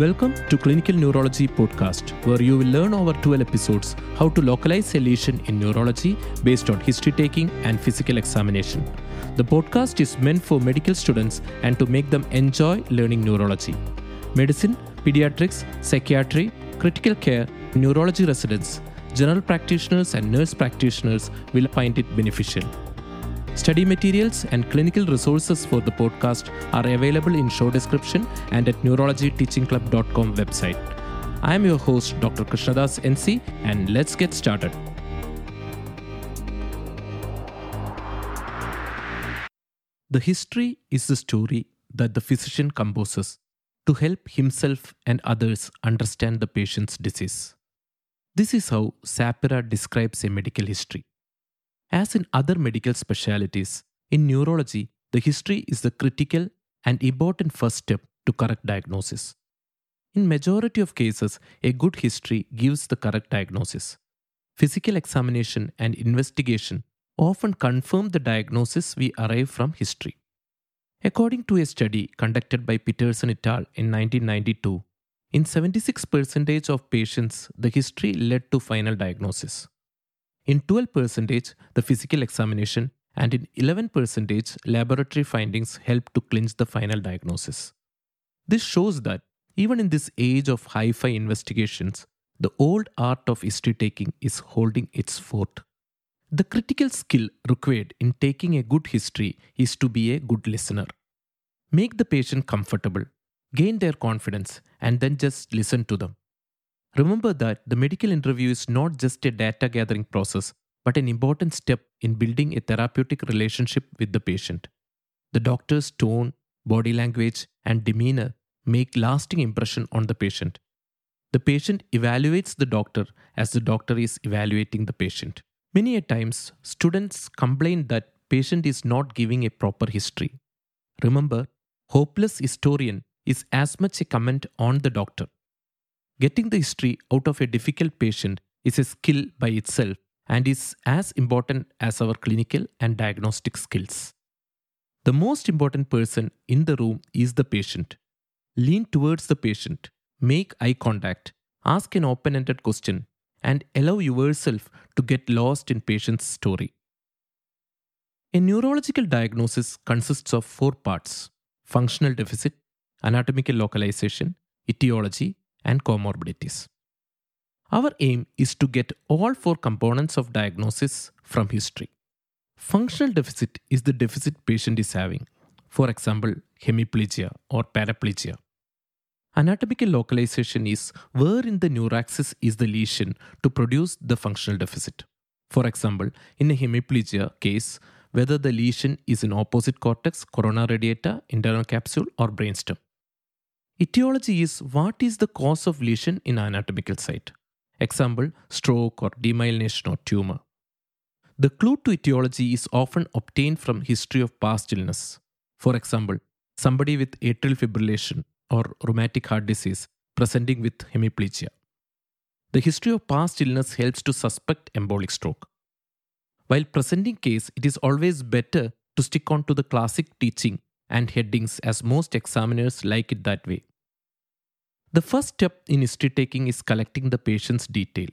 Welcome to Clinical Neurology Podcast, where you will learn over 12 episodes how to localize a lesion in neurology based on history taking and physical examination. The podcast is meant for medical students and to make them enjoy learning neurology. Medicine, pediatrics, psychiatry, critical care, neurology residents, general practitioners, and nurse practitioners will find it beneficial. Study materials and clinical resources for the podcast are available in show description and at neurologyteachingclub.com website. I am your host Dr. Krishnadas NC and let's get started. The history is the story that the physician composes to help himself and others understand the patient's disease. This is how Sapira describes a medical history. As in other medical specialties, in neurology, the history is the critical and important first step to correct diagnosis. In majority of cases, a good history gives the correct diagnosis. Physical examination and investigation often confirm the diagnosis we arrive from history. According to a study conducted by Peterson et al. in 1992, in 76% of patients, the history led to final diagnosis. In 12%, the physical examination and in 11%, laboratory findings help to clinch the final diagnosis. This shows that even in this age of hi fi investigations, the old art of history taking is holding its fort. The critical skill required in taking a good history is to be a good listener. Make the patient comfortable, gain their confidence, and then just listen to them. Remember that the medical interview is not just a data gathering process, but an important step in building a therapeutic relationship with the patient. The doctor's tone, body language, and demeanor make lasting impression on the patient. The patient evaluates the doctor as the doctor is evaluating the patient. Many a times, students complain that patient is not giving a proper history. Remember, hopeless historian is as much a comment on the doctor. Getting the history out of a difficult patient is a skill by itself and is as important as our clinical and diagnostic skills. The most important person in the room is the patient. Lean towards the patient, make eye contact, ask an open ended question, and allow yourself to get lost in patient's story. A neurological diagnosis consists of four parts functional deficit, anatomical localization, etiology, and comorbidities. Our aim is to get all four components of diagnosis from history. Functional deficit is the deficit patient is having, for example, hemiplegia or paraplegia. Anatomical localization is where in the neuraxis is the lesion to produce the functional deficit. For example, in a hemiplegia case, whether the lesion is in opposite cortex, corona radiata, internal capsule, or brainstem. Etiology is what is the cause of lesion in anatomical site. Example, stroke or demyelination or tumor. The clue to etiology is often obtained from history of past illness. For example, somebody with atrial fibrillation or rheumatic heart disease presenting with hemiplegia. The history of past illness helps to suspect embolic stroke. While presenting case, it is always better to stick on to the classic teaching and headings as most examiners like it that way. The first step in history taking is collecting the patient's detail.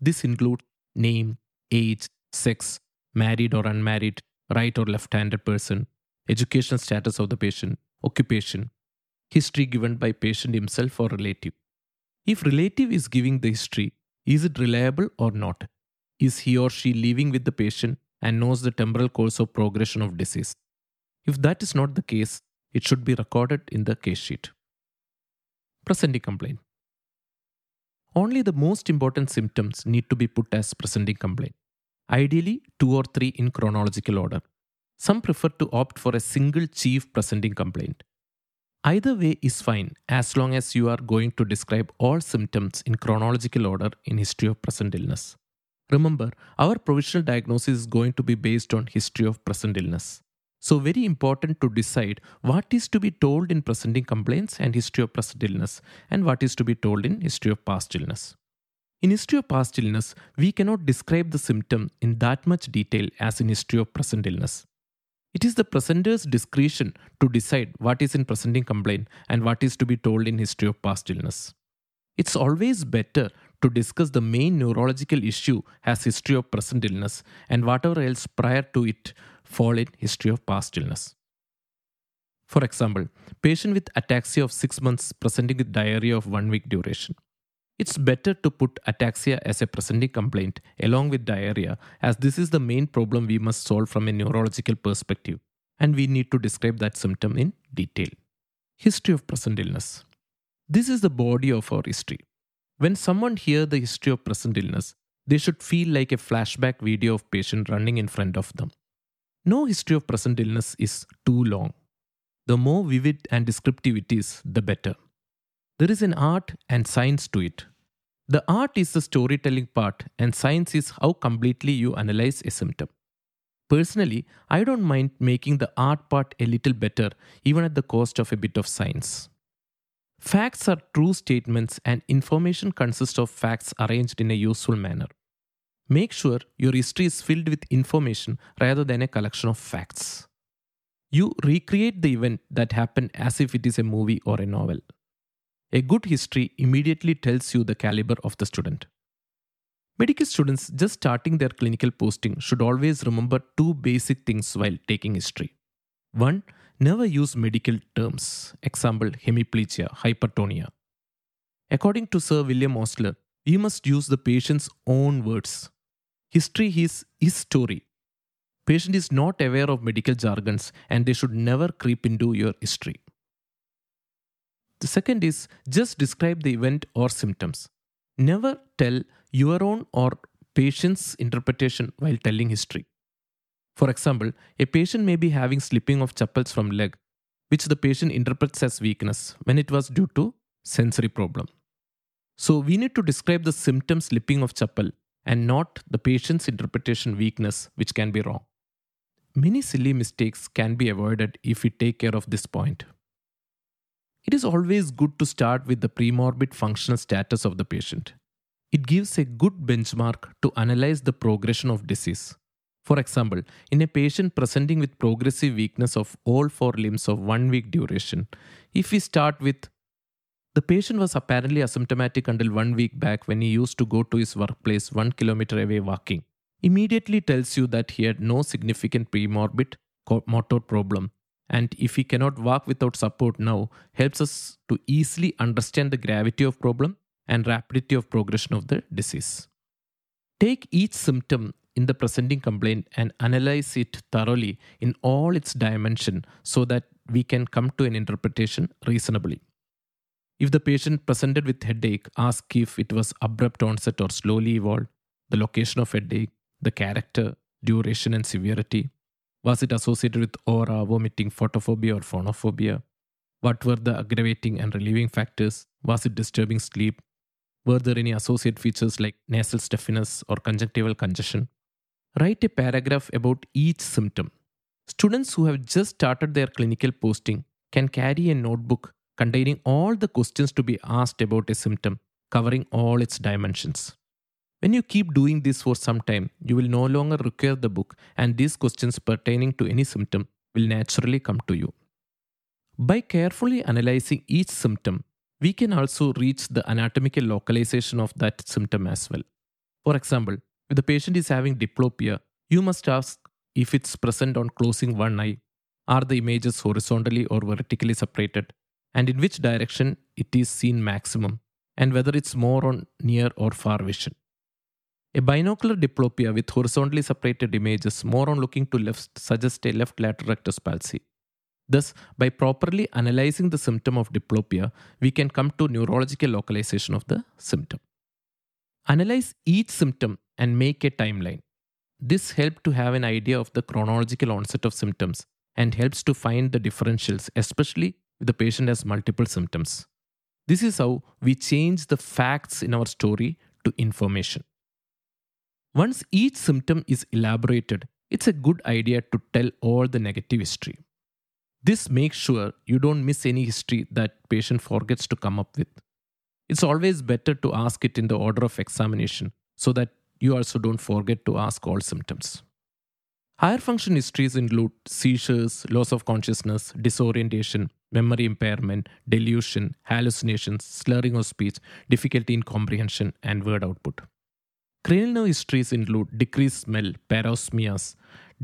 This includes name, age, sex, married or unmarried, right or left handed person, educational status of the patient, occupation, history given by patient himself or relative. If relative is giving the history, is it reliable or not? Is he or she living with the patient and knows the temporal course of progression of disease? If that is not the case, it should be recorded in the case sheet. Presenting complaint. Only the most important symptoms need to be put as presenting complaint. Ideally, two or three in chronological order. Some prefer to opt for a single chief presenting complaint. Either way is fine as long as you are going to describe all symptoms in chronological order in history of present illness. Remember, our provisional diagnosis is going to be based on history of present illness. So, very important to decide what is to be told in presenting complaints and history of present illness, and what is to be told in history of past illness. In history of past illness, we cannot describe the symptom in that much detail as in history of present illness. It is the presenter's discretion to decide what is in presenting complaint and what is to be told in history of past illness. It's always better to discuss the main neurological issue as history of present illness and whatever else prior to it fall in history of past illness. For example, patient with ataxia of 6 months presenting with diarrhea of 1 week duration. It's better to put ataxia as a presenting complaint along with diarrhea, as this is the main problem we must solve from a neurological perspective, and we need to describe that symptom in detail. History of present illness. This is the body of our history. When someone hear the history of present illness, they should feel like a flashback video of patient running in front of them. No history of present illness is too long. The more vivid and descriptive it is, the better. There is an art and science to it. The art is the storytelling part, and science is how completely you analyze a symptom. Personally, I don't mind making the art part a little better, even at the cost of a bit of science. Facts are true statements, and information consists of facts arranged in a useful manner. Make sure your history is filled with information rather than a collection of facts. You recreate the event that happened as if it is a movie or a novel. A good history immediately tells you the caliber of the student. Medical students just starting their clinical posting should always remember two basic things while taking history. One, never use medical terms, example hemiplegia, hypertonia. According to Sir William Osler, we must use the patient's own words. History is his story. Patient is not aware of medical jargons and they should never creep into your history. The second is just describe the event or symptoms. Never tell your own or patient's interpretation while telling history. For example, a patient may be having slipping of chappals from leg, which the patient interprets as weakness when it was due to sensory problem. So we need to describe the symptom slipping of chappal and not the patient's interpretation weakness, which can be wrong. Many silly mistakes can be avoided if we take care of this point. It is always good to start with the premorbid functional status of the patient. It gives a good benchmark to analyze the progression of disease. For example, in a patient presenting with progressive weakness of all four limbs of one week duration, if we start with the patient was apparently asymptomatic until one week back when he used to go to his workplace one kilometer away walking, immediately tells you that he had no significant premorbid motor problem. And if he cannot walk without support now helps us to easily understand the gravity of problem and rapidity of progression of the disease. Take each symptom in the presenting complaint and analyze it thoroughly in all its dimension so that we can come to an interpretation reasonably if the patient presented with headache ask if it was abrupt onset or slowly evolved the location of headache the character duration and severity was it associated with aura, vomiting, photophobia, or phonophobia? What were the aggravating and relieving factors? Was it disturbing sleep? Were there any associated features like nasal stuffiness or conjunctival congestion? Write a paragraph about each symptom. Students who have just started their clinical posting can carry a notebook containing all the questions to be asked about a symptom, covering all its dimensions. When you keep doing this for some time, you will no longer require the book, and these questions pertaining to any symptom will naturally come to you. By carefully analyzing each symptom, we can also reach the anatomical localization of that symptom as well. For example, if the patient is having diplopia, you must ask if it's present on closing one eye, are the images horizontally or vertically separated, and in which direction it is seen maximum, and whether it's more on near or far vision. A binocular diplopia with horizontally separated images more on looking to left suggests a left lateral rectus palsy. Thus, by properly analyzing the symptom of diplopia, we can come to neurological localization of the symptom. Analyze each symptom and make a timeline. This helps to have an idea of the chronological onset of symptoms and helps to find the differentials, especially if the patient has multiple symptoms. This is how we change the facts in our story to information. Once each symptom is elaborated, it's a good idea to tell all the negative history. This makes sure you don't miss any history that patient forgets to come up with. It's always better to ask it in the order of examination so that you also don't forget to ask all symptoms. Higher function histories include seizures, loss of consciousness, disorientation, memory impairment, delusion, hallucinations, slurring of speech, difficulty in comprehension, and word output. Cranial nerve histories include decreased smell, parosmias,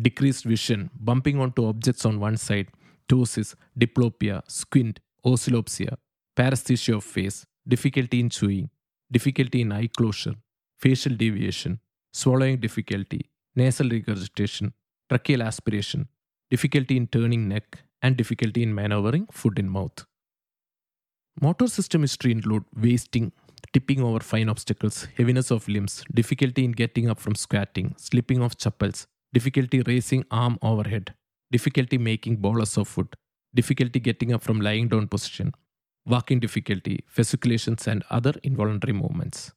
decreased vision, bumping onto objects on one side, ptosis, diplopia, squint, oscillopsia, paresthesia of face, difficulty in chewing, difficulty in eye closure, facial deviation, swallowing difficulty, nasal regurgitation, tracheal aspiration, difficulty in turning neck, and difficulty in maneuvering food in mouth. Motor system history include wasting, tipping over fine obstacles, heaviness of limbs, difficulty in getting up from squatting, slipping of chappals, difficulty raising arm overhead, difficulty making bolus of food, difficulty getting up from lying down position, walking difficulty, fasciculations, and other involuntary movements.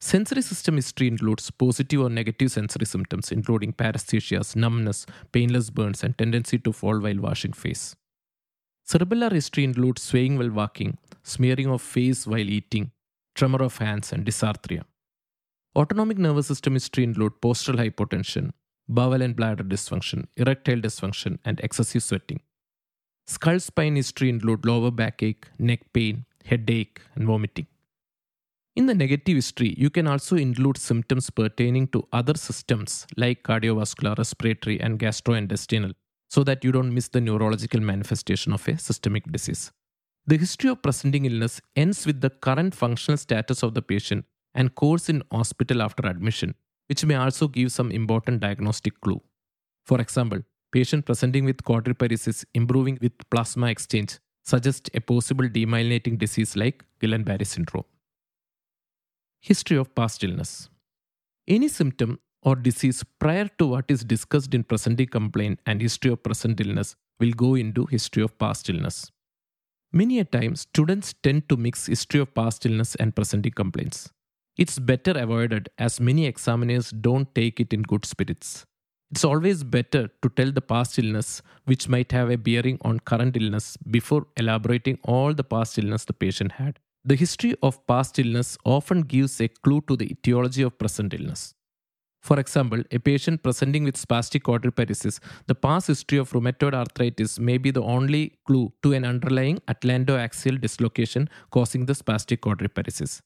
Sensory system history includes positive or negative sensory symptoms, including paresthesias, numbness, painless burns, and tendency to fall while washing face. Cerebellar history includes swaying while walking, smearing of face while eating, tremor of hands, and dysarthria. Autonomic nervous system history include postural hypotension, bowel and bladder dysfunction, erectile dysfunction, and excessive sweating. Skull spine history include lower backache, neck pain, headache, and vomiting. In the negative history, you can also include symptoms pertaining to other systems like cardiovascular, respiratory, and gastrointestinal so that you don't miss the neurological manifestation of a systemic disease. The history of presenting illness ends with the current functional status of the patient and course in hospital after admission, which may also give some important diagnostic clue. For example, patient presenting with quadriparesis improving with plasma exchange suggests a possible demyelinating disease like Guillain-Barré syndrome. History of past illness. Any symptom or disease prior to what is discussed in presenting complaint and history of present illness will go into history of past illness. Many a time, students tend to mix history of past illness and presenting complaints. It's better avoided as many examiners don't take it in good spirits. It's always better to tell the past illness which might have a bearing on current illness before elaborating all the past illness the patient had. The history of past illness often gives a clue to the etiology of present illness. For example, a patient presenting with spastic quadriparesis, the past history of rheumatoid arthritis may be the only clue to an underlying atlantoaxial dislocation causing the spastic quadriparesis.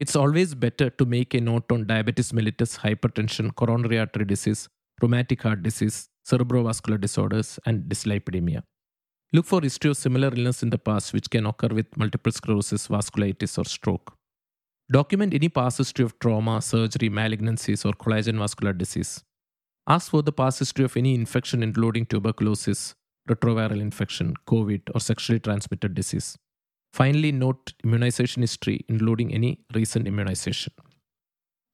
It's always better to make a note on diabetes mellitus, hypertension, coronary artery disease, rheumatic heart disease, cerebrovascular disorders, and dyslipidemia. Look for history of similar illness in the past which can occur with multiple sclerosis, vasculitis, or stroke. Document any past history of trauma, surgery, malignancies, or collagen vascular disease. Ask for the past history of any infection including tuberculosis, retroviral infection, COVID, or sexually transmitted disease. Finally, note immunization history including any recent immunization.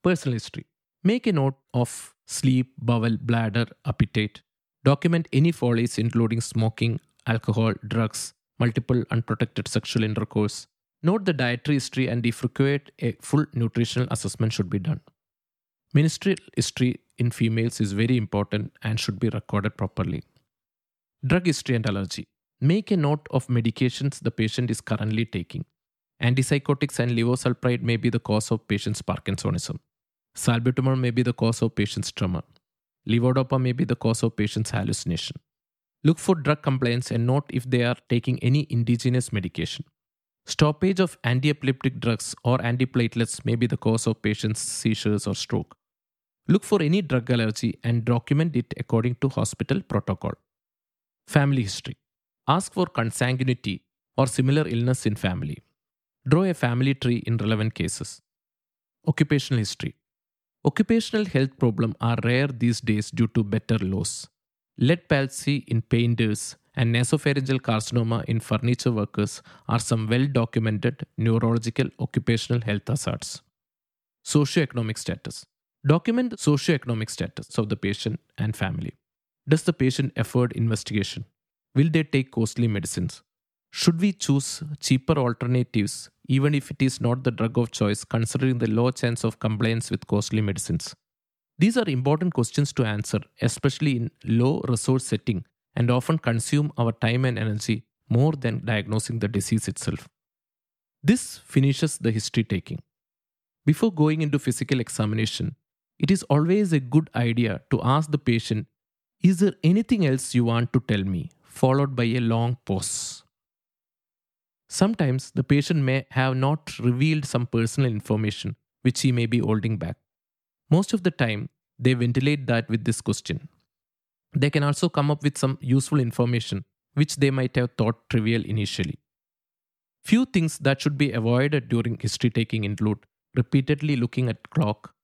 Personal history. Make a note of sleep, bowel, bladder, appetite. Document any follies including smoking, alcohol, drugs, multiple unprotected sexual intercourse. Note the dietary history and if required, a eh, full nutritional assessment should be done. Menstrual history in females is very important and should be recorded properly. Drug history and allergy. Make a note of medications the patient is currently taking. Antipsychotics and levosulpride may be the cause of patient's Parkinsonism. Salbutamol may be the cause of patient's tremor. Levodopa may be the cause of patient's hallucination. Look for drug compliance and note if they are taking any indigenous medication. Stoppage of anti-epileptic drugs or antiplatelets may be the cause of patient's seizures or stroke. Look for any drug allergy and document it according to hospital protocol. Family history. Ask for consanguinity or similar illness in family. Draw a family tree in relevant cases. Occupational history. Occupational health problems are rare these days due to better laws. Lead palsy in painters and nasopharyngeal carcinoma in furniture workers are some well documented neurological occupational health hazards. Socioeconomic status. Document the socioeconomic status of the patient and family. Does the patient afford investigation? Will they take costly medicines? Should we choose cheaper alternatives even if it is not the drug of choice considering the low chance of compliance with costly medicines? These are important questions to answer, especially in low resource setting and often consume our time and energy more than diagnosing the disease itself. This finishes the history taking. Before going into physical examination, it is always a good idea to ask the patient Is there anything else you want to tell me? Followed by a long pause. Sometimes the patient may have not revealed some personal information which he may be holding back. Most of the time, they ventilate that with this question. They can also come up with some useful information which they might have thought trivial initially. Few things that should be avoided during history taking include repeatedly looking at clock,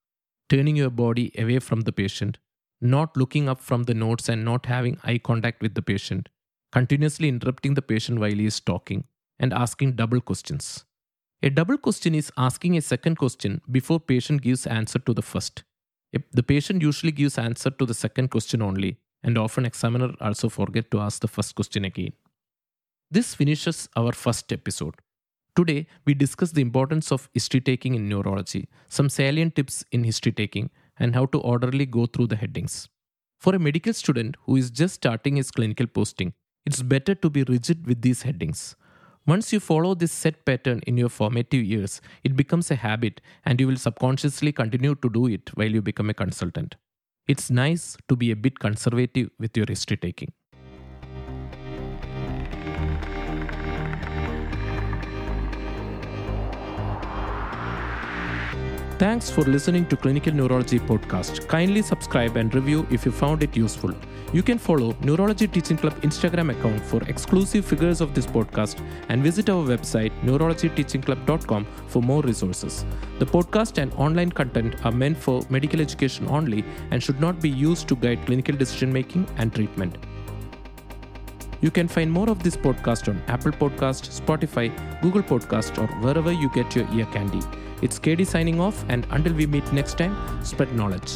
turning your body away from the patient, not looking up from the notes and not having eye contact with the patient, continuously interrupting the patient while he is talking, and asking double questions. A double question is asking a second question before patient gives answer to the first. The patient usually gives answer to the second question only, and often examiner also forget to ask the first question again. This finishes our first episode. Today, we discuss the importance of history taking in neurology, some salient tips in history taking, and how to orderly go through the headings. For a medical student who is just starting his clinical posting, it's better to be rigid with these headings. Once you follow this set pattern in your formative years, it becomes a habit and you will subconsciously continue to do it while you become a consultant. It's nice to be a bit conservative with your history taking. Thanks for listening to Clinical Neurology Podcast. Kindly subscribe and review if you found it useful. You can follow Neurology Teaching Club Instagram account for exclusive figures of this podcast and visit our website neurologyteachingclub.com for more resources. The podcast and online content are meant for medical education only and should not be used to guide clinical decision making and treatment. You can find more of this podcast on Apple Podcast, Spotify, Google Podcast, or wherever you get your ear candy. It's KD signing off, and until we meet next time, spread knowledge.